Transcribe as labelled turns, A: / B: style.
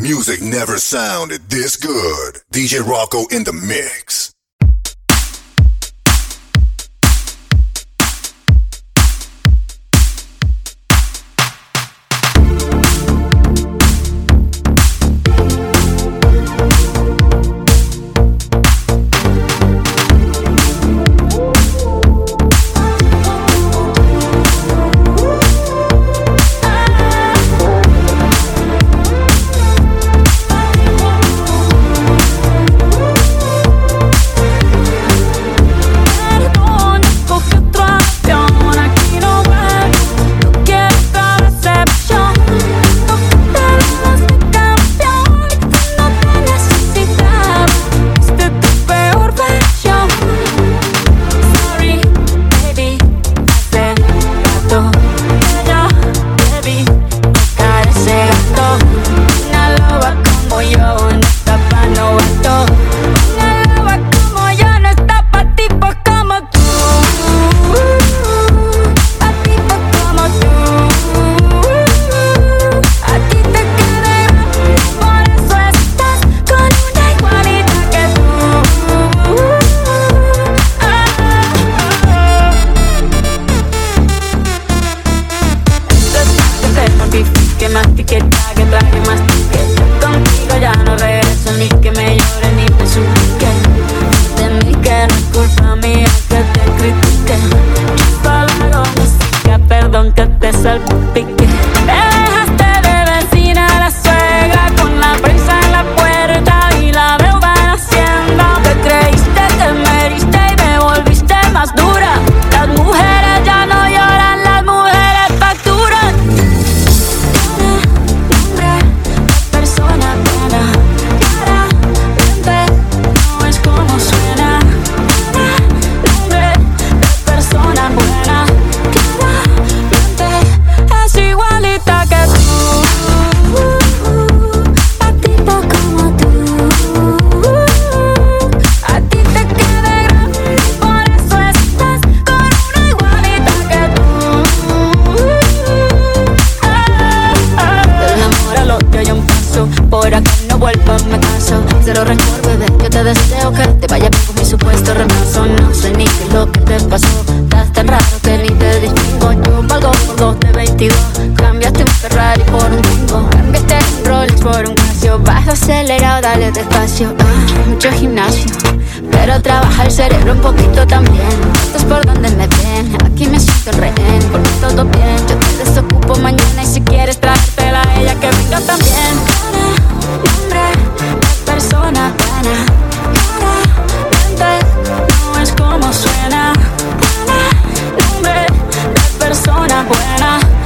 A: Music never sounded this good. DJ Rocco in the mix.
B: Que vi que mastique, trague, trague, mastique Contigo ya no regreso ni que me llore ni me suplique. De mí que no es culpa mía que te critique. Palabras, música, perdón que te salpique. culpa, me canso, cero rencor, bebé. Yo te deseo que te vaya bien con mi supuesto reemplazo. No sé ni qué es lo que te pasó. Estás tan raro que ni te distingo. Yo valgo por dos de 22. Cambiaste un Ferrari por un bingo. Cambiaste un Rolex por un Casio. Bajo acelerado, dale despacio. Ah, mucho gimnasio. Pero trabaja el cerebro un poquito también. Esto es por donde me ven. Aquí me siento buena.